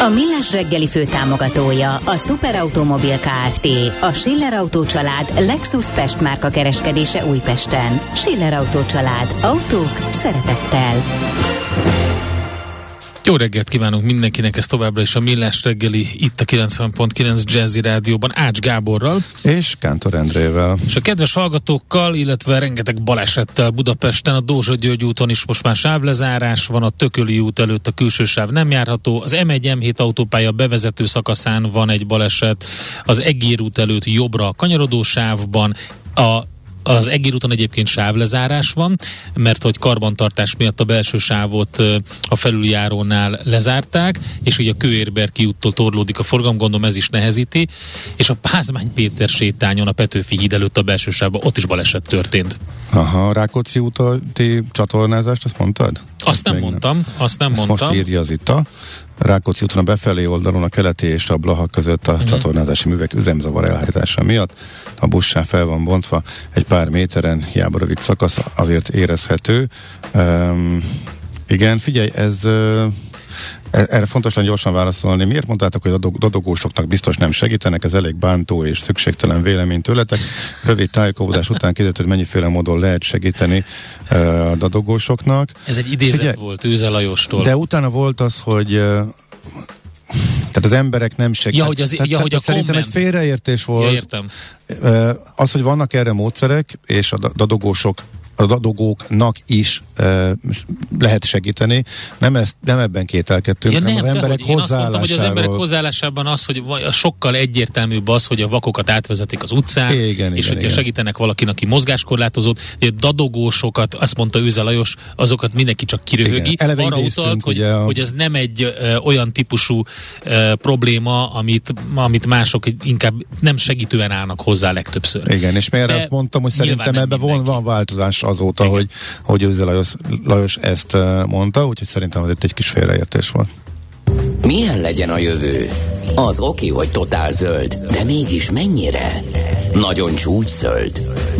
A Millás reggeli fő támogatója a Superautomobil KFT, a Schiller Auto család Lexus Pest márka kereskedése Újpesten. Schiller Auto család. Autók szeretettel. Jó reggelt kívánunk mindenkinek, ez továbbra is a Millás reggeli, itt a 90.9 Jazzy Rádióban Ács Gáborral. És Kántor Endrével. És a kedves hallgatókkal, illetve rengeteg balesettel Budapesten, a Dózsa György úton is most már sávlezárás van, a Tököli út előtt a külső sáv nem járható, az M1 M7 autópálya bevezető szakaszán van egy baleset, az Egér út előtt jobbra a kanyarodó sávban, a az Egér úton egyébként sávlezárás van, mert hogy karbantartás miatt a belső sávot a felüljárónál lezárták, és ugye a Kőérberki úttól torlódik a forgalom, gondolom ez is nehezíti, és a Pázmány Péter sétányon a Petőfi híd előtt a belső sávban ott is baleset történt. Aha, Rákóczi úti csatornázást, azt mondtad? Azt nem mondtam, nem. azt nem Ezt mondtam. most írja az itt a Rákóczi úton a befelé oldalon a keleti és a Blaha között a uh-huh. csatornázási művek üzemzavar elhárítása miatt. A buszsán fel van bontva egy pár méteren, hiába rövid szakasz, azért érezhető. Um, igen, figyelj, ez uh, erre fontos lenne gyorsan válaszolni. Miért mondtátok, hogy a dadogósoknak biztos nem segítenek? Ez elég bántó és szükségtelen vélemény tőletek. Rövid tájékozódás után kiderült, hogy mennyiféle módon lehet segíteni uh, a dadogósoknak. Ez egy idézet Figyelj, volt Őze Lajostól. De utána volt az, hogy uh, tehát az emberek nem segítenek. Ja, hogy, az, tehát, ja, hogy a Szerintem komment. egy félreértés volt. Ja, értem. Az, hogy vannak erre módszerek, és a dadogósok a dadogóknak is e, lehet segíteni. Nem, ezt, nem ebben kételkedtünk, ja, nem, az emberek Én azt mondtam, hogy az emberek hozzáállásában az, hogy sokkal egyértelműbb az, hogy a vakokat átvezetik az utcán, igen, és igen, hogyha igen. segítenek valakinek, aki mozgáskorlátozott, a dadogósokat, azt mondta Őze Lajos, azokat mindenki csak kiröhögi. Eleve Arra utalt, hogy, a... hogy ez nem egy ö, olyan típusú ö, probléma, amit, amit mások inkább nem segítően állnak hozzá legtöbbször. Igen, és miért azt mondtam, hogy szerintem ebben van változás azóta, Igen. hogy, hogy Őze Lajos, Lajos ezt mondta, úgyhogy szerintem ez egy kis félreértés volt. Milyen legyen a jövő? Az oké, hogy totál zöld, de mégis mennyire? Nagyon csúcs zöld?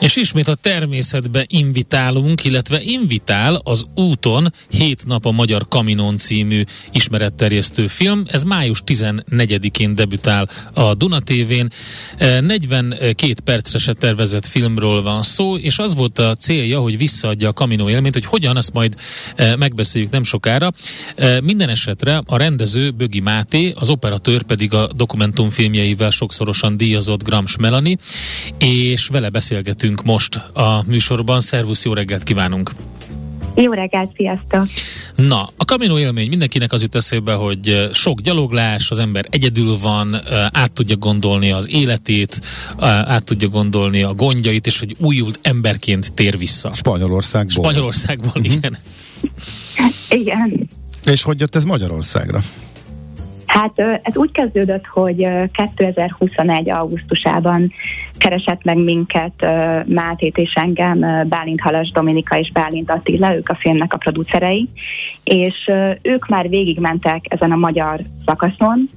És ismét a természetbe invitálunk, illetve invitál az úton 7 nap a Magyar Kaminon című ismeretterjesztő film. Ez május 14-én debütál a Duna TV-n. 42 percre se tervezett filmről van szó, és az volt a célja, hogy visszaadja a Camino élményt, hogy hogyan, azt majd megbeszéljük nem sokára. Minden esetre a rendező Bögi Máté, az operatőr pedig a dokumentumfilmjeivel sokszorosan díjazott Grams Melani, és vele beszélgetünk beszélgetünk most a műsorban. Szervusz, jó reggelt kívánunk! Jó reggelt, sziasztok! Na, a Camino élmény mindenkinek az jut eszébe, hogy sok gyaloglás, az ember egyedül van, át tudja gondolni az életét, át tudja gondolni a gondjait, és hogy újult emberként tér vissza. Spanyolországból. Spanyolországból, uh-huh. igen. Igen. És hogy jött ez Magyarországra? Hát ez úgy kezdődött, hogy 2021. augusztusában keresett meg minket Mátét és engem, Bálint Halas Dominika és Bálint Attila, ők a filmnek a producerei, és ők már végigmentek ezen a magyar szakaszon,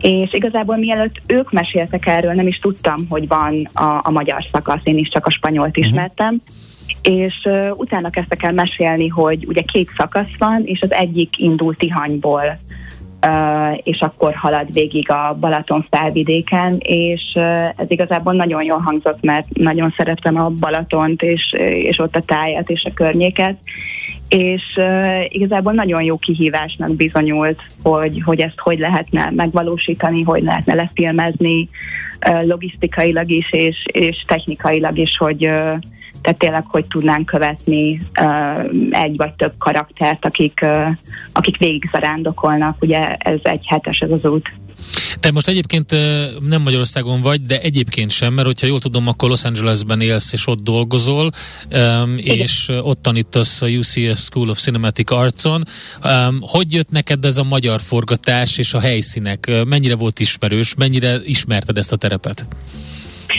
és igazából mielőtt ők meséltek erről, nem is tudtam, hogy van a, a magyar szakasz, én is csak a spanyolt mhm. ismertem, uh-huh. és uh, utána kezdtek el mesélni, hogy ugye két szakasz van, és az egyik indult Tihanyból és akkor halad végig a Balaton felvidéken, és ez igazából nagyon jól hangzott, mert nagyon szeretem a Balatont, és, és ott a tájat és a környéket, és igazából nagyon jó kihívásnak bizonyult, hogy, hogy ezt hogy lehetne megvalósítani, hogy lehetne lefilmezni logisztikailag is, és, és technikailag is, hogy tehát tényleg, hogy tudnánk követni uh, egy vagy több karaktert, akik, uh, akik végig zarándokolnak. Ugye ez egy hetes ez az út. Te most egyébként nem Magyarországon vagy, de egyébként sem, mert hogyha jól tudom, akkor Los Angelesben élsz és ott dolgozol, és ott tanítasz a UCS School of Cinematic Arts-on. Hogy jött neked ez a magyar forgatás és a helyszínek? Mennyire volt ismerős? Mennyire ismerted ezt a terepet?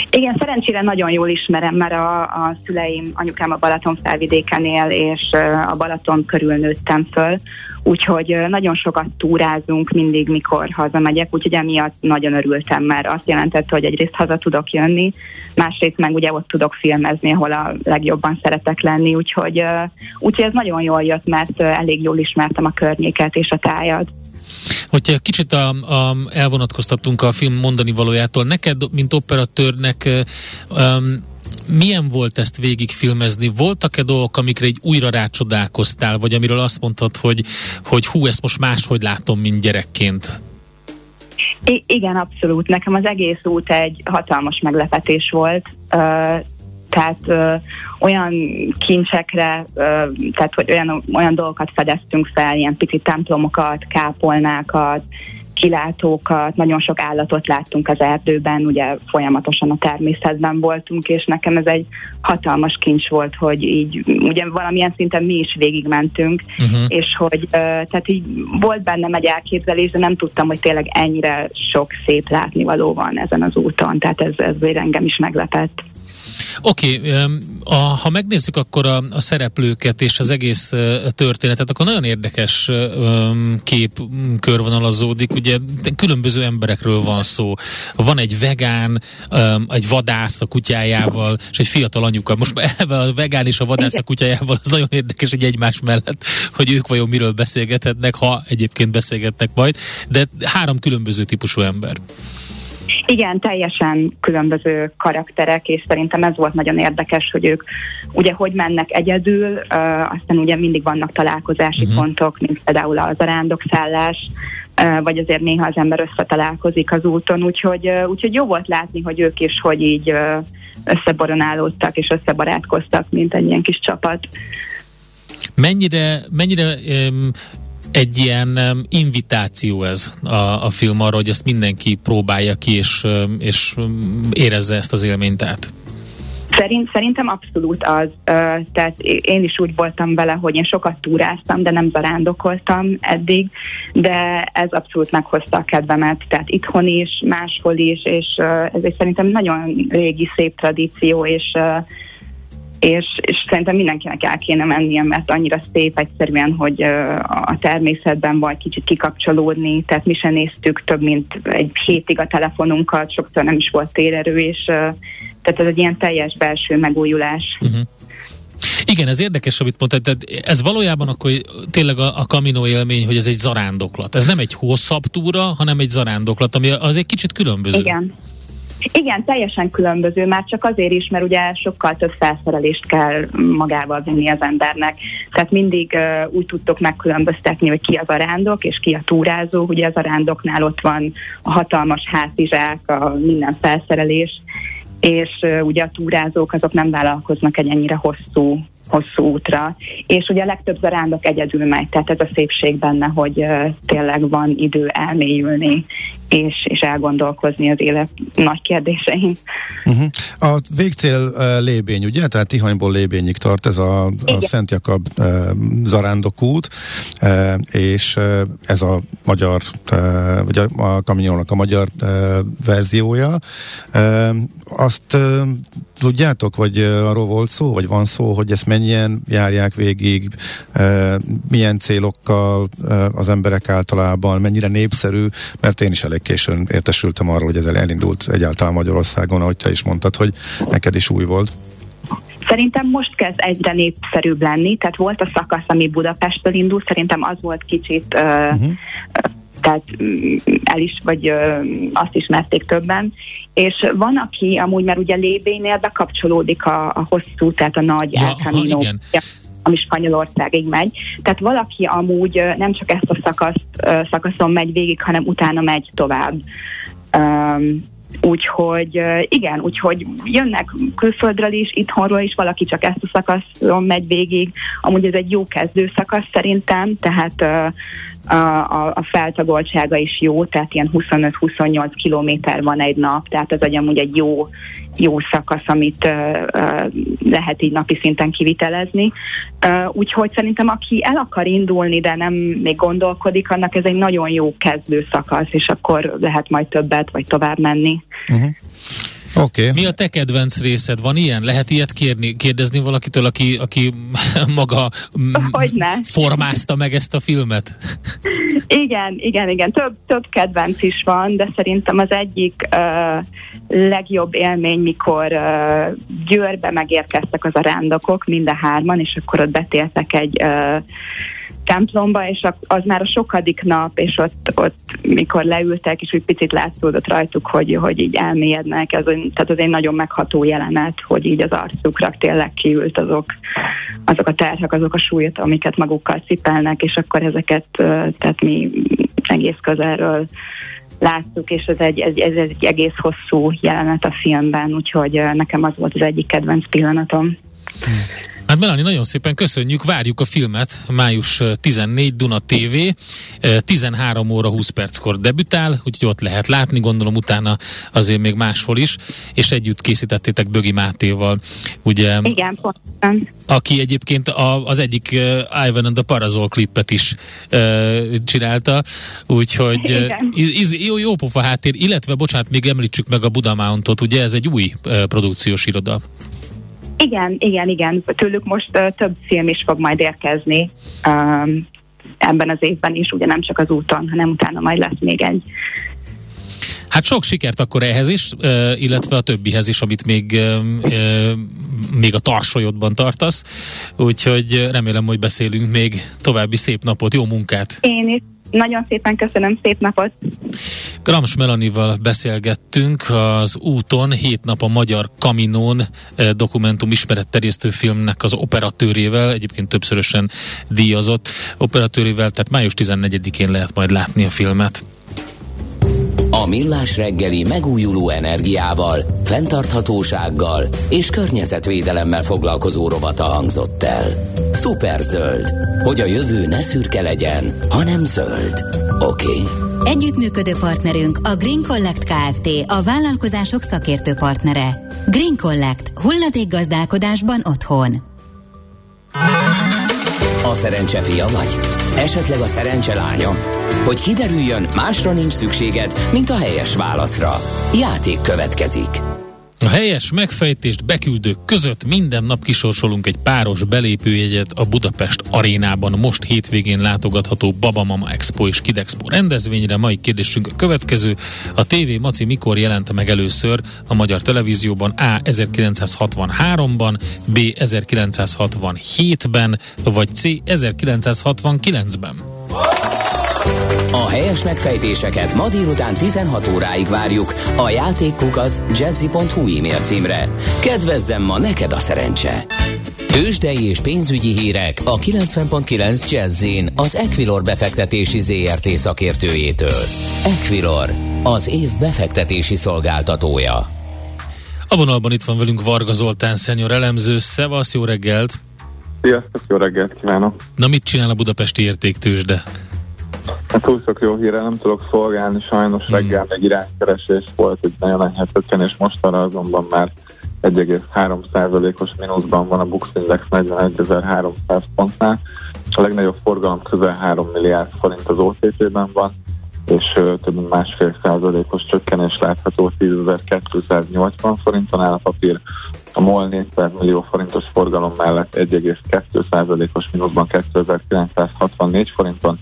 Igen, szerencsére nagyon jól ismerem, mert a, a szüleim, anyukám a Balaton felvidéken él, és a Balaton körül nőttem föl, úgyhogy nagyon sokat túrázunk mindig, mikor hazamegyek, úgyhogy emiatt nagyon örültem, mert azt jelentette, hogy egyrészt haza tudok jönni, másrészt meg ugye ott tudok filmezni, ahol a legjobban szeretek lenni, úgyhogy, úgyhogy ez nagyon jól jött, mert elég jól ismertem a környéket és a tájat. Hogyha kicsit a, a, elvonatkoztattunk a film mondani valójától, neked, mint operatőrnek um, milyen volt ezt végigfilmezni? Voltak-e dolgok, amikre egy újra rácsodálkoztál, vagy amiről azt mondtad, hogy, hogy hú, ezt most máshogy látom, mint gyerekként? I- igen, abszolút. Nekem az egész út egy hatalmas meglepetés volt. Uh, tehát ö, olyan kincsekre, ö, tehát hogy olyan, olyan dolgokat fedeztünk fel, ilyen pici templomokat, kápolnákat, kilátókat, nagyon sok állatot láttunk az erdőben, ugye folyamatosan a természetben voltunk, és nekem ez egy hatalmas kincs volt, hogy így ugye valamilyen szinten mi is végigmentünk, uh-huh. és hogy tehát így volt bennem egy elképzelés, de nem tudtam, hogy tényleg ennyire sok szép látnivaló van ezen az úton, tehát ez, ez engem is meglepett. Oké, okay, ha megnézzük akkor a, a szereplőket és az egész történetet, akkor nagyon érdekes kép körvonalazódik. Ugye különböző emberekről van szó. Van egy vegán, egy vadász a kutyájával, és egy fiatal anyuka. Most a vegán és a vadász a kutyájával az nagyon érdekes, hogy egymás mellett, hogy ők vajon miről beszélgethetnek, ha egyébként beszélgetnek majd, de három különböző típusú ember. Igen, teljesen különböző karakterek, és szerintem ez volt nagyon érdekes, hogy ők ugye hogy mennek egyedül, aztán ugye mindig vannak találkozási uh-huh. pontok, mint például az arándokszállás, vagy azért néha az ember összetalálkozik az úton, úgyhogy, úgyhogy jó volt látni, hogy ők is hogy így összeboronálódtak és összebarátkoztak, mint egy ilyen kis csapat. Mennyire, mennyire um, egy ilyen invitáció ez a, a film arra, hogy ezt mindenki próbálja ki, és, és érezze ezt az élményt át. Szerint, szerintem abszolút az. Tehát én is úgy voltam vele, hogy én sokat túráztam, de nem zarándokoltam eddig, de ez abszolút meghozta a kedvemet, tehát itthon is, máshol is, és ez egy szerintem nagyon régi, szép tradíció, és és, és szerintem mindenkinek el kéne mennie, mert annyira szép egyszerűen, hogy a természetben vagy kicsit kikapcsolódni, tehát mi sem néztük több mint egy hétig a telefonunkat, sokszor nem is volt térerő, és tehát ez egy ilyen teljes belső megújulás. Uh-huh. Igen, ez érdekes, amit mondtad, tehát ez valójában akkor tényleg a, a Camino élmény, hogy ez egy zarándoklat. Ez nem egy hosszabb túra, hanem egy zarándoklat, ami az egy kicsit különböző. Igen. Igen, teljesen különböző, már csak azért is, mert ugye sokkal több felszerelést kell magával vinni az embernek. Tehát mindig uh, úgy tudtok megkülönböztetni, hogy ki az a rándok és ki a túrázó. Ugye az a rándoknál ott van a hatalmas hátizsák, a minden felszerelés, és uh, ugye a túrázók azok nem vállalkoznak egy ennyire hosszú hosszú útra, és ugye a legtöbb zarándok egyedül megy, tehát ez a szépség benne, hogy uh, tényleg van idő elmélyülni, és, és elgondolkozni az élet nagy kérdésein. Uh-huh. A végcél uh, Lébény, ugye? Tehát Tihanyból Lébényig tart ez a, a Szent Jakab uh, zarándokút, uh, és uh, ez a magyar, uh, vagy a, a kaminyónak a magyar uh, verziója. Uh, azt uh, tudjátok, vagy uh, arról volt szó, vagy van szó, hogy ezt mennyien járják végig, uh, milyen célokkal uh, az emberek általában, mennyire népszerű, mert én is elég későn értesültem arról, hogy ez elindult egyáltalán Magyarországon, ahogy te is mondtad, hogy neked is új volt. Szerintem most kezd egyre népszerűbb lenni, tehát volt a szakasz, ami Budapestől indult, szerintem az volt kicsit uh, uh-huh tehát mm, el is, vagy ö, azt ismerték többen. És van, aki amúgy, mert ugye Lébénél bekapcsolódik a, a hosszú, tehát a nagy ja, aha, igen. Ami Spanyolországig megy. Tehát valaki amúgy nem csak ezt a szakaszt, szakaszon megy végig, hanem utána megy tovább. Um, Úgyhogy igen, úgyhogy jönnek külföldről is, itthonról is, valaki csak ezt a szakaszon megy végig. Amúgy ez egy jó kezdő szakasz szerintem, tehát a, a, a feltagoltsága is jó, tehát ilyen 25-28 kilométer van egy nap, tehát ez egy amúgy egy jó, jó szakasz, amit uh, uh, lehet így napi szinten kivitelezni. Uh, úgyhogy szerintem aki el akar indulni, de nem még gondolkodik, annak ez egy nagyon jó kezdő szakasz, és akkor lehet majd többet vagy tovább menni. Uh-huh. Okay. Mi a te kedvenc részed? Van ilyen? Lehet ilyet kérni, kérdezni valakitől, aki, aki maga Hogyne. formázta meg ezt a filmet? Igen, igen, igen. Több, több kedvenc is van, de szerintem az egyik uh, legjobb élmény, mikor uh, Győrbe megérkeztek az a rándokok, mind a hárman, és akkor ott betéltek egy uh, templomba, és az már a sokadik nap, és ott, ott mikor leültek, és úgy picit látszódott rajtuk, hogy, hogy így elmélyednek, ez, tehát az egy nagyon megható jelenet, hogy így az arcukra tényleg kiült azok, azok a terhek, azok a súlyok, amiket magukkal cipelnek, és akkor ezeket, tehát mi egész közelről láttuk, és ez egy, ez, ez egy egész hosszú jelenet a filmben, úgyhogy nekem az volt az egyik kedvenc pillanatom. Hát Melani, nagyon szépen köszönjük, várjuk a filmet, május 14, Duna TV, 13 óra 20 perckor debütál, úgyhogy ott lehet látni, gondolom utána azért még máshol is, és együtt készítettétek Bögi Mátéval, ugye? Igen, pontosan. Aki egyébként a, az egyik Ivan and the Parazol klippet is uh, csinálta, úgyhogy uh, iz, jó, jó pofa háttér, illetve, bocsánat, még említsük meg a Buda Mountot, ugye ez egy új uh, produkciós iroda. Igen, igen, igen. Tőlük most uh, több film is fog majd érkezni um, ebben az évben is, ugye nem csak az úton, hanem utána majd lesz még egy. Hát sok sikert akkor ehhez is, illetve a többihez is, amit még, még a tarsolyodban tartasz. Úgyhogy remélem, hogy beszélünk még további szép napot, jó munkát! Én is. Nagyon szépen köszönöm, szép napot! Grams Melanival beszélgettünk az úton, hét nap a Magyar Kaminón eh, dokumentum ismeretterjesztő filmnek az operatőrével, egyébként többszörösen díjazott operatőrével, tehát május 14-én lehet majd látni a filmet. A Millás reggeli megújuló energiával, fenntarthatósággal és környezetvédelemmel foglalkozó rovata hangzott el. Superzöld, hogy a jövő ne szürke legyen, hanem zöld. Oké? Okay? Együttműködő partnerünk a Green Collect Kft. a vállalkozások szakértő partnere. Green Collect. gazdálkodásban otthon. A szerencse fia vagy? Esetleg a szerencse lánya? Hogy kiderüljön, másra nincs szükséged, mint a helyes válaszra. Játék következik. A helyes megfejtést beküldők között minden nap kisorsolunk egy páros belépőjegyet a Budapest arénában most hétvégén látogatható Babamama Expo és Kidexpo rendezvényre. Mai kérdésünk a következő. A TV Maci mikor jelent meg először a magyar televízióban? A. 1963-ban, B. 1967-ben, vagy C. 1969-ben? A helyes megfejtéseket ma délután 16 óráig várjuk a játékkukac jazzy.hu e-mail címre. Kedvezzem ma neked a szerencse! Tőzsdei és pénzügyi hírek a 90.9 jazz az Equilor befektetési ZRT szakértőjétől. Equilor, az év befektetési szolgáltatója. A vonalban itt van velünk Varga Zoltán, szenyor elemző. Szevasz, jó reggelt! Sziasztok, jó reggelt kívánok! Na mit csinál a budapesti értéktősde? Hát túl sok jó híre nem tudok szolgálni, sajnos hmm. reggel egy iránykeresés volt, egy nagyon enyhe csökkenés, mostanra azonban már 1,3%-os mínuszban van a Bux Index 41.300 pontnál. A legnagyobb forgalom közel 3 milliárd forint az OTP-ben van, és több mint másfél százalékos csökkenés látható 10.280 forinton áll a papír. A MOL 400 millió forintos forgalom mellett 1,2%-os mínuszban 2964 forinton,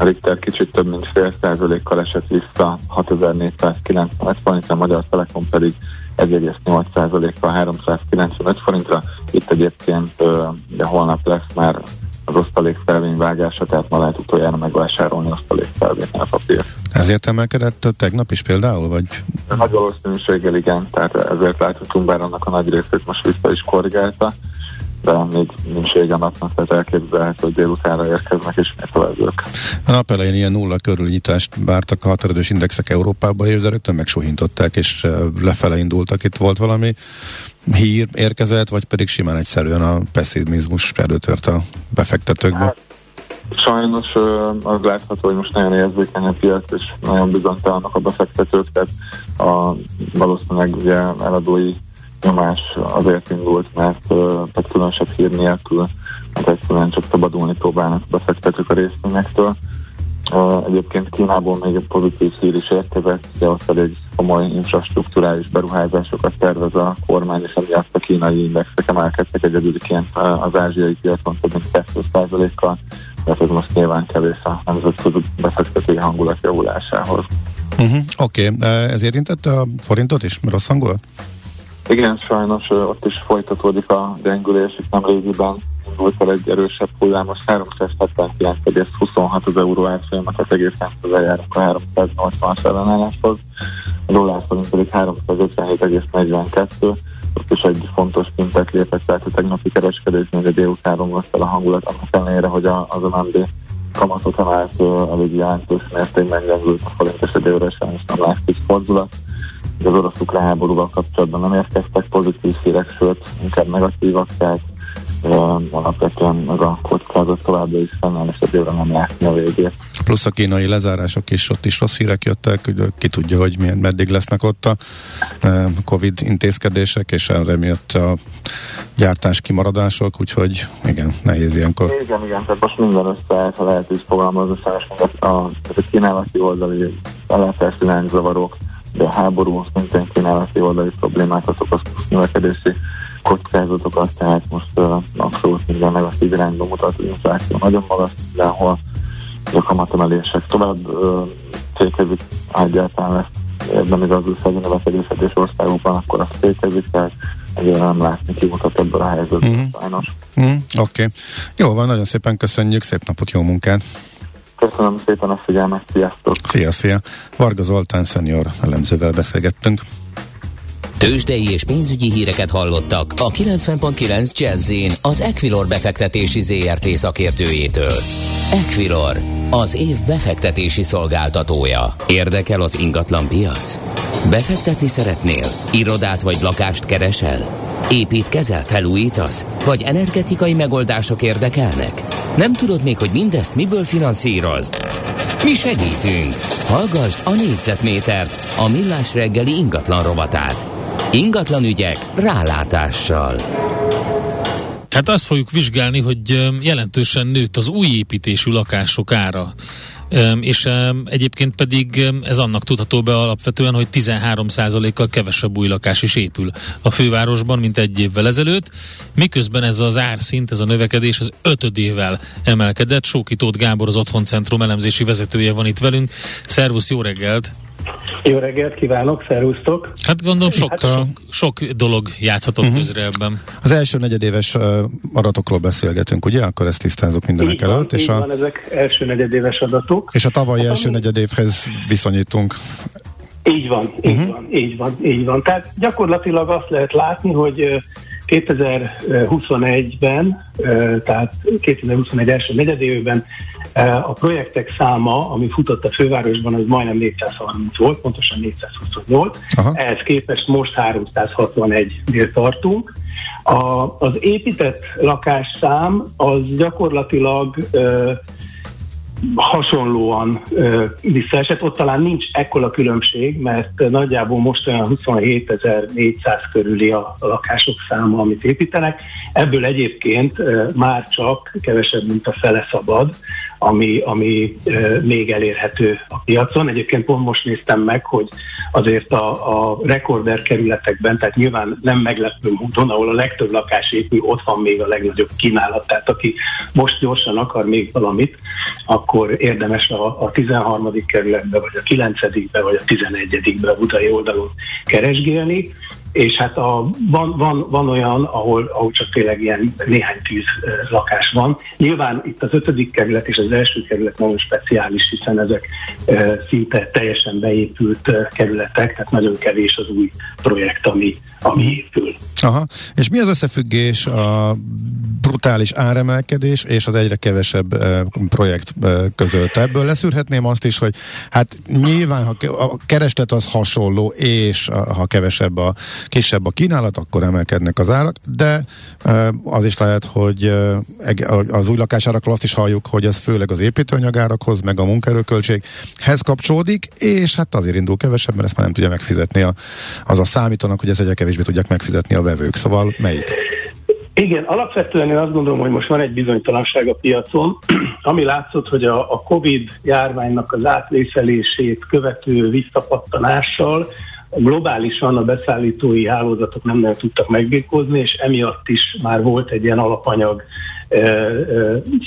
a Richter kicsit több mint fél százalékkal esett vissza 6495 forintra, a Magyar Telekom pedig 1,8%-kal 395 forintra. Itt egyébként ugye holnap lesz már az osztalékfelvény vágása, tehát ma lehet utoljára megvásárolni osztalékfelvényt a papír. Ezért emelkedett tegnap is például, vagy? Nagy valószínűséggel igen, tehát ezért láthatunk, bár annak a nagy részét most vissza is korrigálta de még nincs vége napnak, tehát elképzelhető, hogy délutánra érkeznek ismét a. A nap elején ilyen nulla körül nyitást vártak a határidős indexek Európába, és de rögtön megsúhintották, és lefele indultak. Itt volt valami hír érkezett, vagy pedig simán egyszerűen a pessimizmus előtört a befektetőkbe? Hát, sajnos az látható, hogy most nagyon érzékeny a piac, és nagyon bizonytalanok a befektetők, tehát a, valószínűleg ugye eladói nyomás azért indult, mert tehát különösebb hír nélkül, hát egyszerűen csak szabadulni próbálnak befektetők a részvényektől. Egyébként Kínából még egy pozitív hír is érkezett, de ott elég komoly infrastruktúrális beruházásokat tervez a kormány, és emiatt a kínai indexek emelkedtek egyedüliként az ázsiai piacon több mint 2%-kal, tehát ez most nyilván kevés a nemzetközi befektetői hangulat javulásához. Uh-huh, Oké, okay. ez érintette a forintot is? Rossz hangulat? Igen, sajnos ott is folytatódik a gyengülés, itt nem régiben indult el egy erősebb hullám, most 379,26 az euró árfolyamat, az egészen közel járunk a 380-as ellenálláshoz, a dollár forint pedig 357,42, ott is egy fontos pintet lépett, tehát a tegnapi kereskedés még a délután romlott fel a hangulat, annak ellenére, hogy az MNB kamatot emelt elég jelentős mértékben gyengült a forint és a délre sajnos nem látszik fordulat az orosz-ukrán háborúval kapcsolatban nem érkeztek pozitív hírek, sőt, inkább negatívak, tehát alapvetően az a kockázat továbbra is fennáll, és azért nem látni a végét. Plusz a kínai lezárások is, ott is rossz hírek jöttek, hogy ki tudja, hogy milyen, meddig lesznek ott a Covid intézkedések, és az emiatt a gyártás kimaradások, úgyhogy igen, nehéz ilyenkor. Igen, igen, tehát most minden összeállt, ha lehet is fogalmazni, a, a, kínálati oldali ellátási lányzavarok, de a háború szintén kínálati oldali problémákat okoz növekedési kockázatokat, tehát most uh, abszolút minden negatív irányba mutat, az infláció nagyon magas mindenhol, a kamatemelések tovább uh, fékezik, egyáltalán lesz érdemi gazdasági növekedések és országokban, akkor azt fékezik, tehát egyre nem látni kimutat ebből a helyzetből, mm-hmm. sajnos. Mm, Oké. Okay. Jó van, nagyon szépen köszönjük, szép napot, jó munkát! Köszönöm szépen a figyelmet, sziasztok! Szia, szia! Varga Zoltán szenior elemzővel beszélgettünk. Tőzsdei és pénzügyi híreket hallottak a 90.9 jazz az Equilor befektetési ZRT szakértőjétől. Equilor, az év befektetési szolgáltatója. Érdekel az ingatlan piac? Befektetni szeretnél? Irodát vagy lakást keresel? Építkezel, felújítasz? Vagy energetikai megoldások érdekelnek? Nem tudod még, hogy mindezt miből finanszírozd? Mi segítünk! Hallgassd a négyzetmétert, a millás reggeli ingatlan rovatát. Ingatlan ügyek rálátással. Hát azt fogjuk vizsgálni, hogy jelentősen nőtt az új építésű lakások ára és egyébként pedig ez annak tudható be alapvetően, hogy 13%-kal kevesebb új lakás is épül a fővárosban, mint egy évvel ezelőtt, miközben ez az árszint, ez a növekedés az ötödével emelkedett. Sóki Tóth Gábor, az Otthoncentrum elemzési vezetője van itt velünk. Szervusz, jó reggelt! Jó reggelt kívánok, szervusztok! Hát gondolom sok, hát, sok, sok dolog játszhatott uh-huh. közre ebben. Az első negyedéves uh, adatokról beszélgetünk, ugye? Akkor ezt tisztázok mindenek előtt. És a... van, ezek első negyedéves adatok. És a tavalyi hát, első negyedévhez viszonyítunk. Így van, így uh-huh. van, így van, így van. Tehát gyakorlatilag azt lehet látni, hogy 2021-ben, tehát 2021 első negyedévben a projektek száma, ami futott a fővárosban, az majdnem 430 volt, pontosan 428. Aha. Ehhez képest most 361-nél tartunk. A, az épített lakásszám az gyakorlatilag hasonlóan visszaesett. Ott talán nincs ekkora különbség, mert nagyjából most olyan 27.400 körüli a, lakások száma, amit építenek. Ebből egyébként már csak kevesebb, mint a fele szabad, ami, ami még elérhető a piacon. Egyébként pont most néztem meg, hogy azért a, a rekorder kerületekben, tehát nyilván nem meglepő módon, ahol a legtöbb lakás épül, ott van még a legnagyobb kínálat. Tehát aki most gyorsan akar még valamit, akkor érdemes a, a 13. kerületbe, vagy a 9. be vagy a 11. be a budai oldalon keresgélni. És hát a, van, van, van olyan, ahol, ahol csak tényleg ilyen néhány tíz lakás van. Nyilván itt az ötödik kerület és az első kerület nagyon speciális, hiszen ezek szinte teljesen beépült kerületek, tehát nagyon kevés az új projekt, ami, ami épül. Aha. És mi az összefüggés a brutális áremelkedés és az egyre kevesebb projekt között? Ebből leszűrhetném azt is, hogy hát nyilván, ha a kereslet az hasonló, és ha kevesebb a kisebb a kínálat, akkor emelkednek az árak, de az is lehet, hogy az új lakásárakról azt is halljuk, hogy ez főleg az építőanyagárakhoz, meg a munkaerőköltséghez kapcsolódik, és hát azért indul kevesebb, mert ezt már nem tudja megfizetni a, az a számítanak, hogy ez egyre kevésbé tudják megfizetni a vevők. Szóval melyik? Igen, alapvetően én azt gondolom, hogy most van egy bizonytalanság a piacon, ami látszott, hogy a, a COVID járványnak az átvészelését követő visszapattanással globálisan a beszállítói hálózatok nem nagyon tudtak megbírkozni, és emiatt is már volt egy ilyen alapanyag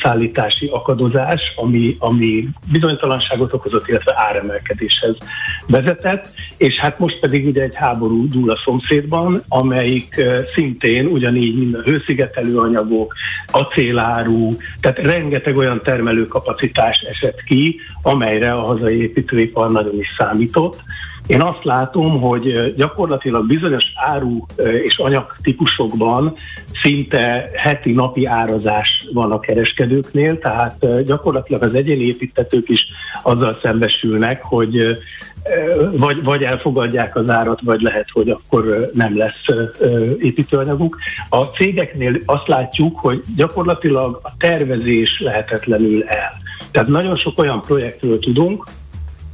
szállítási akadozás, ami, ami bizonytalanságot okozott, illetve áremelkedéshez vezetett, és hát most pedig ugye egy háború dúl a szomszédban, amelyik szintén ugyanígy minden hőszigetelő anyagok, acéláru, tehát rengeteg olyan termelőkapacitás esett ki, amelyre a hazai építőipar nagyon is számított, én azt látom, hogy gyakorlatilag bizonyos áru és anyagtípusokban szinte heti napi árazás van a kereskedőknél, tehát gyakorlatilag az egyéni építetők is azzal szembesülnek, hogy vagy, vagy elfogadják az árat, vagy lehet, hogy akkor nem lesz építőanyaguk. A cégeknél azt látjuk, hogy gyakorlatilag a tervezés lehetetlenül el. Tehát nagyon sok olyan projektről tudunk,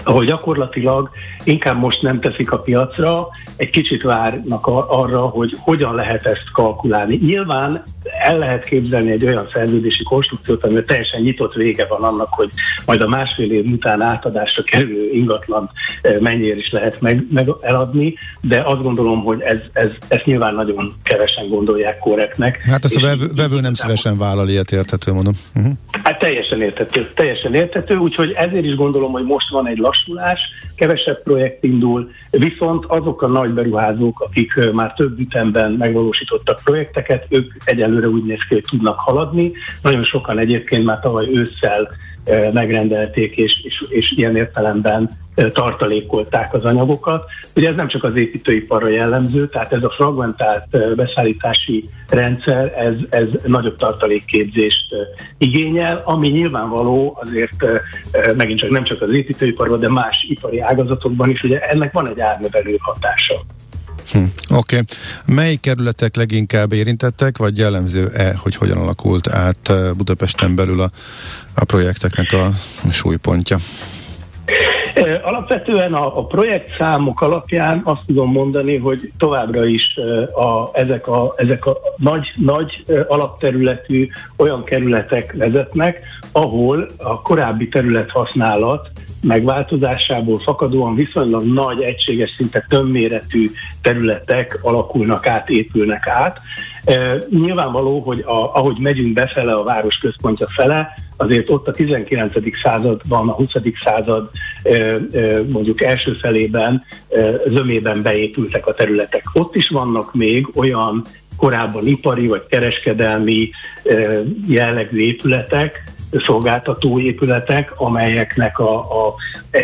ahol gyakorlatilag inkább most nem teszik a piacra, egy kicsit várnak arra, hogy hogyan lehet ezt kalkulálni. Nyilván el lehet képzelni egy olyan szerződési konstrukciót, amivel teljesen nyitott vége van annak, hogy majd a másfél év után átadásra kerülő ingatlan eh, mennyire is lehet meg, meg eladni, de azt gondolom, hogy ez, ez, ezt nyilván nagyon kevesen gondolják korrektnek. Hát ezt a vevő, vevő nem szívesen vállal ilyet, érthető mondom. Uh-huh. Hát teljesen értető, teljesen értető, úgyhogy ezért is gondolom, hogy most van egy lassulás, kevesebb projekt indul, viszont azok a nagy beruházók, akik már több ütemben megvalósítottak projekteket, ők egyelőre úgy néz ki, hogy tudnak haladni. Nagyon sokan egyébként már tavaly ősszel megrendelték, és, és, és ilyen értelemben tartalékolták az anyagokat. Ugye ez nem csak az építőiparra jellemző, tehát ez a fragmentált beszállítási rendszer, ez, ez nagyobb tartalékképzést igényel, ami nyilvánvaló azért megint csak nem csak az építőiparban, de más ipari ágazatokban is, ugye ennek van egy árnövelő hatása. Hm, Oké. Okay. Mely kerületek leginkább érintettek, vagy jellemző-e, hogy hogyan alakult át Budapesten belül a, a projekteknek a súlypontja? Alapvetően a, a projektszámok alapján azt tudom mondani, hogy továbbra is a, ezek, a, ezek a nagy, nagy alapterületű olyan kerületek vezetnek, ahol a korábbi területhasználat megváltozásából fakadóan viszonylag nagy, egységes, szinte tömméretű területek alakulnak át, épülnek át. E, nyilvánvaló, hogy a, ahogy megyünk befele a város központja fele, azért ott a 19. században, a 20. század e, e, mondjuk első felében, e, zömében beépültek a területek. Ott is vannak még olyan korábban ipari vagy kereskedelmi jellegű épületek, szolgáltató épületek, amelyeknek a, a,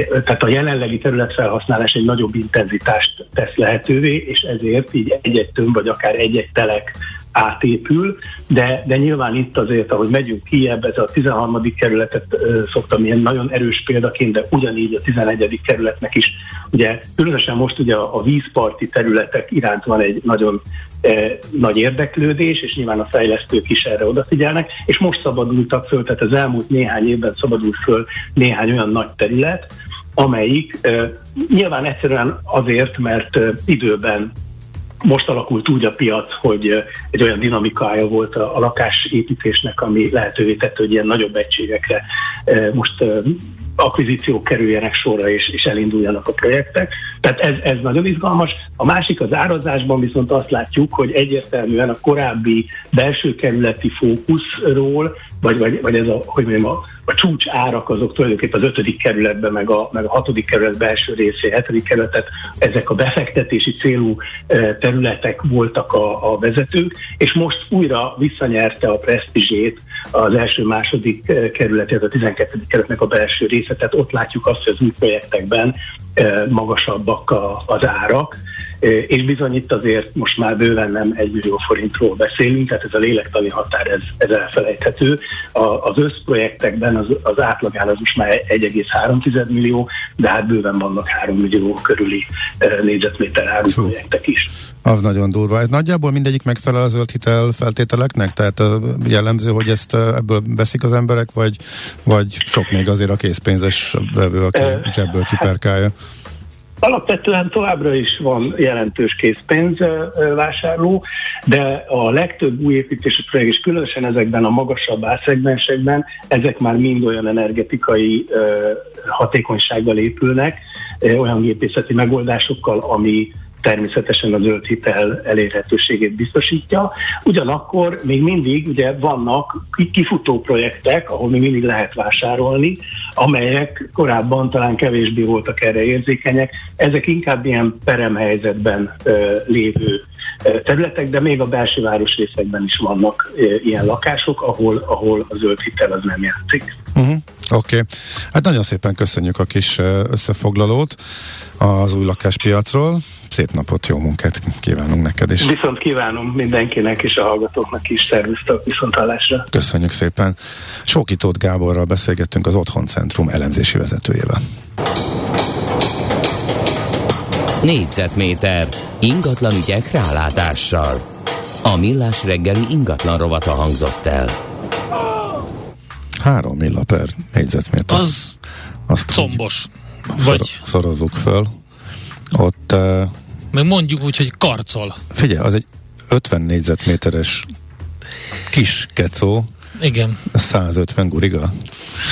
tehát a jelenlegi területfelhasználás egy nagyobb intenzitást tesz lehetővé, és ezért így egy-egy tömb, vagy akár egy-egy telek átépül, de, de nyilván itt azért, ahogy megyünk ki ebbe, ez a 13. kerületet szoktam ilyen nagyon erős példaként, de ugyanígy a 11. kerületnek is, ugye különösen most ugye a, vízparti területek iránt van egy nagyon e, nagy érdeklődés, és nyilván a fejlesztők is erre odafigyelnek, és most szabadultak föl, tehát az elmúlt néhány évben szabadult föl néhány olyan nagy terület, amelyik e, nyilván egyszerűen azért, mert e, időben most alakult úgy a piac, hogy egy olyan dinamikája volt a, a lakásépítésnek, ami lehetővé tette, hogy ilyen nagyobb egységekre most akvizíciók kerüljenek sorra és, és elinduljanak a projektek. Tehát ez, ez nagyon izgalmas. A másik az árazásban viszont azt látjuk, hogy egyértelműen a korábbi belső kerületi fókuszról vagy, vagy, vagy ez a, hogy mondjam, a, a csúcs árak azok tulajdonképpen az ötödik kerületben, meg a, meg a hatodik kerület belső részé, hetedik kerületet, ezek a befektetési célú területek voltak a, a vezetők, és most újra visszanyerte a presztízsét az első-második kerület, ez a 12. kerületnek a belső része, tehát ott látjuk azt, hogy az új projektekben magasabbak a, az árak, és bizony itt azért most már bőven nem egy millió forintról beszélünk, tehát ez a lélektani határ, ez, ez elfelejthető. A, az összprojektekben az, az átlagán az most már 1,3 millió, de hát bőven vannak 3 millió körüli négyzetméter áru Fú. projektek is. Az nagyon durva. Ez nagyjából mindegyik megfelel a zöld hitel feltételeknek? Tehát jellemző, hogy ezt ebből veszik az emberek, vagy, vagy sok még azért a készpénzes vevő, aki zsebből kiperkálja? Alapvetően továbbra is van jelentős készpénzvásárló, de a legtöbb új építési projekt, és különösen ezekben a magasabb árszegmensekben, ezek már mind olyan energetikai hatékonysággal épülnek, olyan gépészeti megoldásokkal, ami természetesen a zöld hitel elérhetőségét biztosítja. Ugyanakkor még mindig ugye vannak kifutó projektek, ahol még mindig lehet vásárolni, amelyek korábban talán kevésbé voltak erre érzékenyek. Ezek inkább ilyen peremhelyzetben lévő területek, de még a belső városrészekben is vannak ilyen lakások, ahol, ahol a zöld hitel az nem játszik. Uh-huh. Oké, okay. hát nagyon szépen köszönjük a kis összefoglalót az új lakáspiacról. Szép napot, jó munkát kívánunk neked is. Viszont kívánom mindenkinek és a hallgatóknak is szervusztok viszontalásra. Köszönjük szépen. Sókitót Gáborral beszélgettünk az Otthon Centrum elemzési vezetőjével. Négyzetméter ingatlan ügyek rálátással. A millás reggeli ingatlan rovata hangzott el. Három milla per négyzetméter. Az Azt combos. Vagy szorozzuk föl. Ott uh, meg mondjuk úgy, hogy karcol. Figyelj, az egy 50 négyzetméteres kis kecó. Igen. 150 guriga.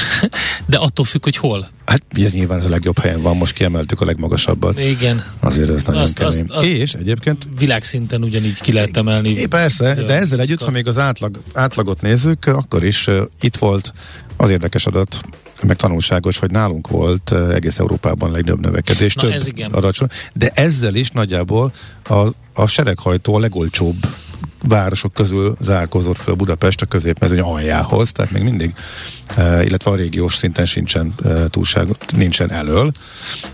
De attól függ, hogy hol. Hát ez nyilván ez a legjobb helyen van, most kiemeltük a legmagasabbat. Igen. Azért ez nagyon azt, kemény. Azt, azt És egyébként... Világszinten ugyanígy ki lehet emelni. É, persze, de ezzel együtt, ha még az átlag, átlagot nézzük, akkor is uh, itt volt az érdekes adat, meg tanulságos, hogy nálunk volt uh, egész Európában legnagyobb növekedés, Na, több ez igen. aracsony, de ezzel is nagyjából a, a sereghajtó a legolcsóbb városok közül zárkózott föl Budapest a középmezőny aljához, tehát még mindig, uh, illetve a régiós szinten sincsen uh, túlság, nincsen elől,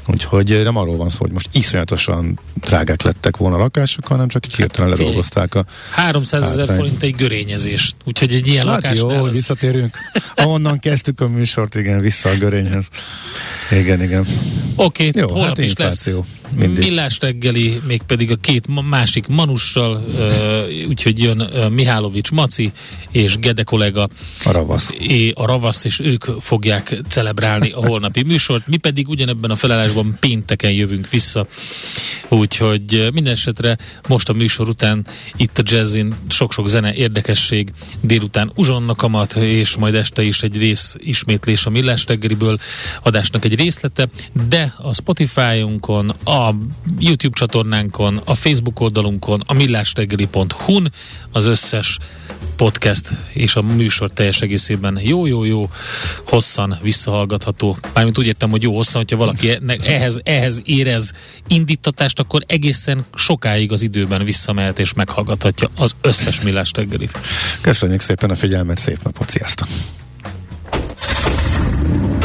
úgyhogy nem arról van szó, hogy most iszonyatosan drágák lettek volna a lakások, hanem csak így hirtelen ledolgozták a 300 ezer forint egy görényezés, úgyhogy egy ilyen hát lakásnál... jó, az... visszatérünk. Ahonnan kezdtük a műsort, igen, vissza a görényhez. Igen, igen. Oké, okay, holnap hát is lesz mindig. Millás reggeli, mégpedig a két másik manussal, uh, úgyhogy jön Mihálovics Maci és Gede kollega. A ravasz. É, a ravasz, és ők fogják celebrálni a holnapi műsort. Mi pedig ugyanebben a felállásban pénteken jövünk vissza. Úgyhogy minden esetre most a műsor után itt a jazzin sok-sok zene érdekesség, délután uzsonnakamat, és majd este is egy rész ismétlés a Millás reggeliből adásnak egy részlete, de a Spotify-unkon, a YouTube csatornánkon, a Facebook oldalunkon, a millástegeli.hu-n az összes podcast és a műsor teljes egészében jó-jó-jó hosszan visszahallgatható. Mármint úgy értem, hogy jó hosszan, hogyha valaki e- ehhez, ehhez érez indítatást, akkor egészen sokáig az időben visszamehet és meghallgathatja az összes millás teggelit. Köszönjük szépen a figyelmet, szép napot, sziasztok!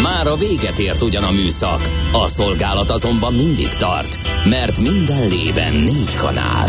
Már a véget ért ugyan a műszak, a szolgálat azonban mindig tart, mert minden lében négy kanál.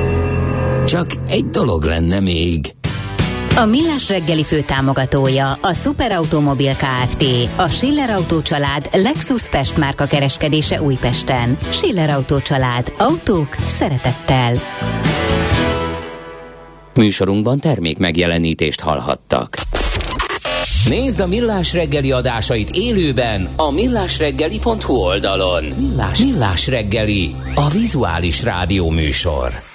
Csak egy dolog lenne még. A Millás reggeli fő támogatója a Superautomobil KFT, a Schiller Auto család Lexus Pest márka kereskedése Újpesten. Schiller Auto család. Autók szeretettel. Műsorunkban termék megjelenítést hallhattak. Nézd a Millás reggeli adásait élőben a millásreggeli.hu oldalon. Millás, Millás reggeli, a vizuális rádió műsor.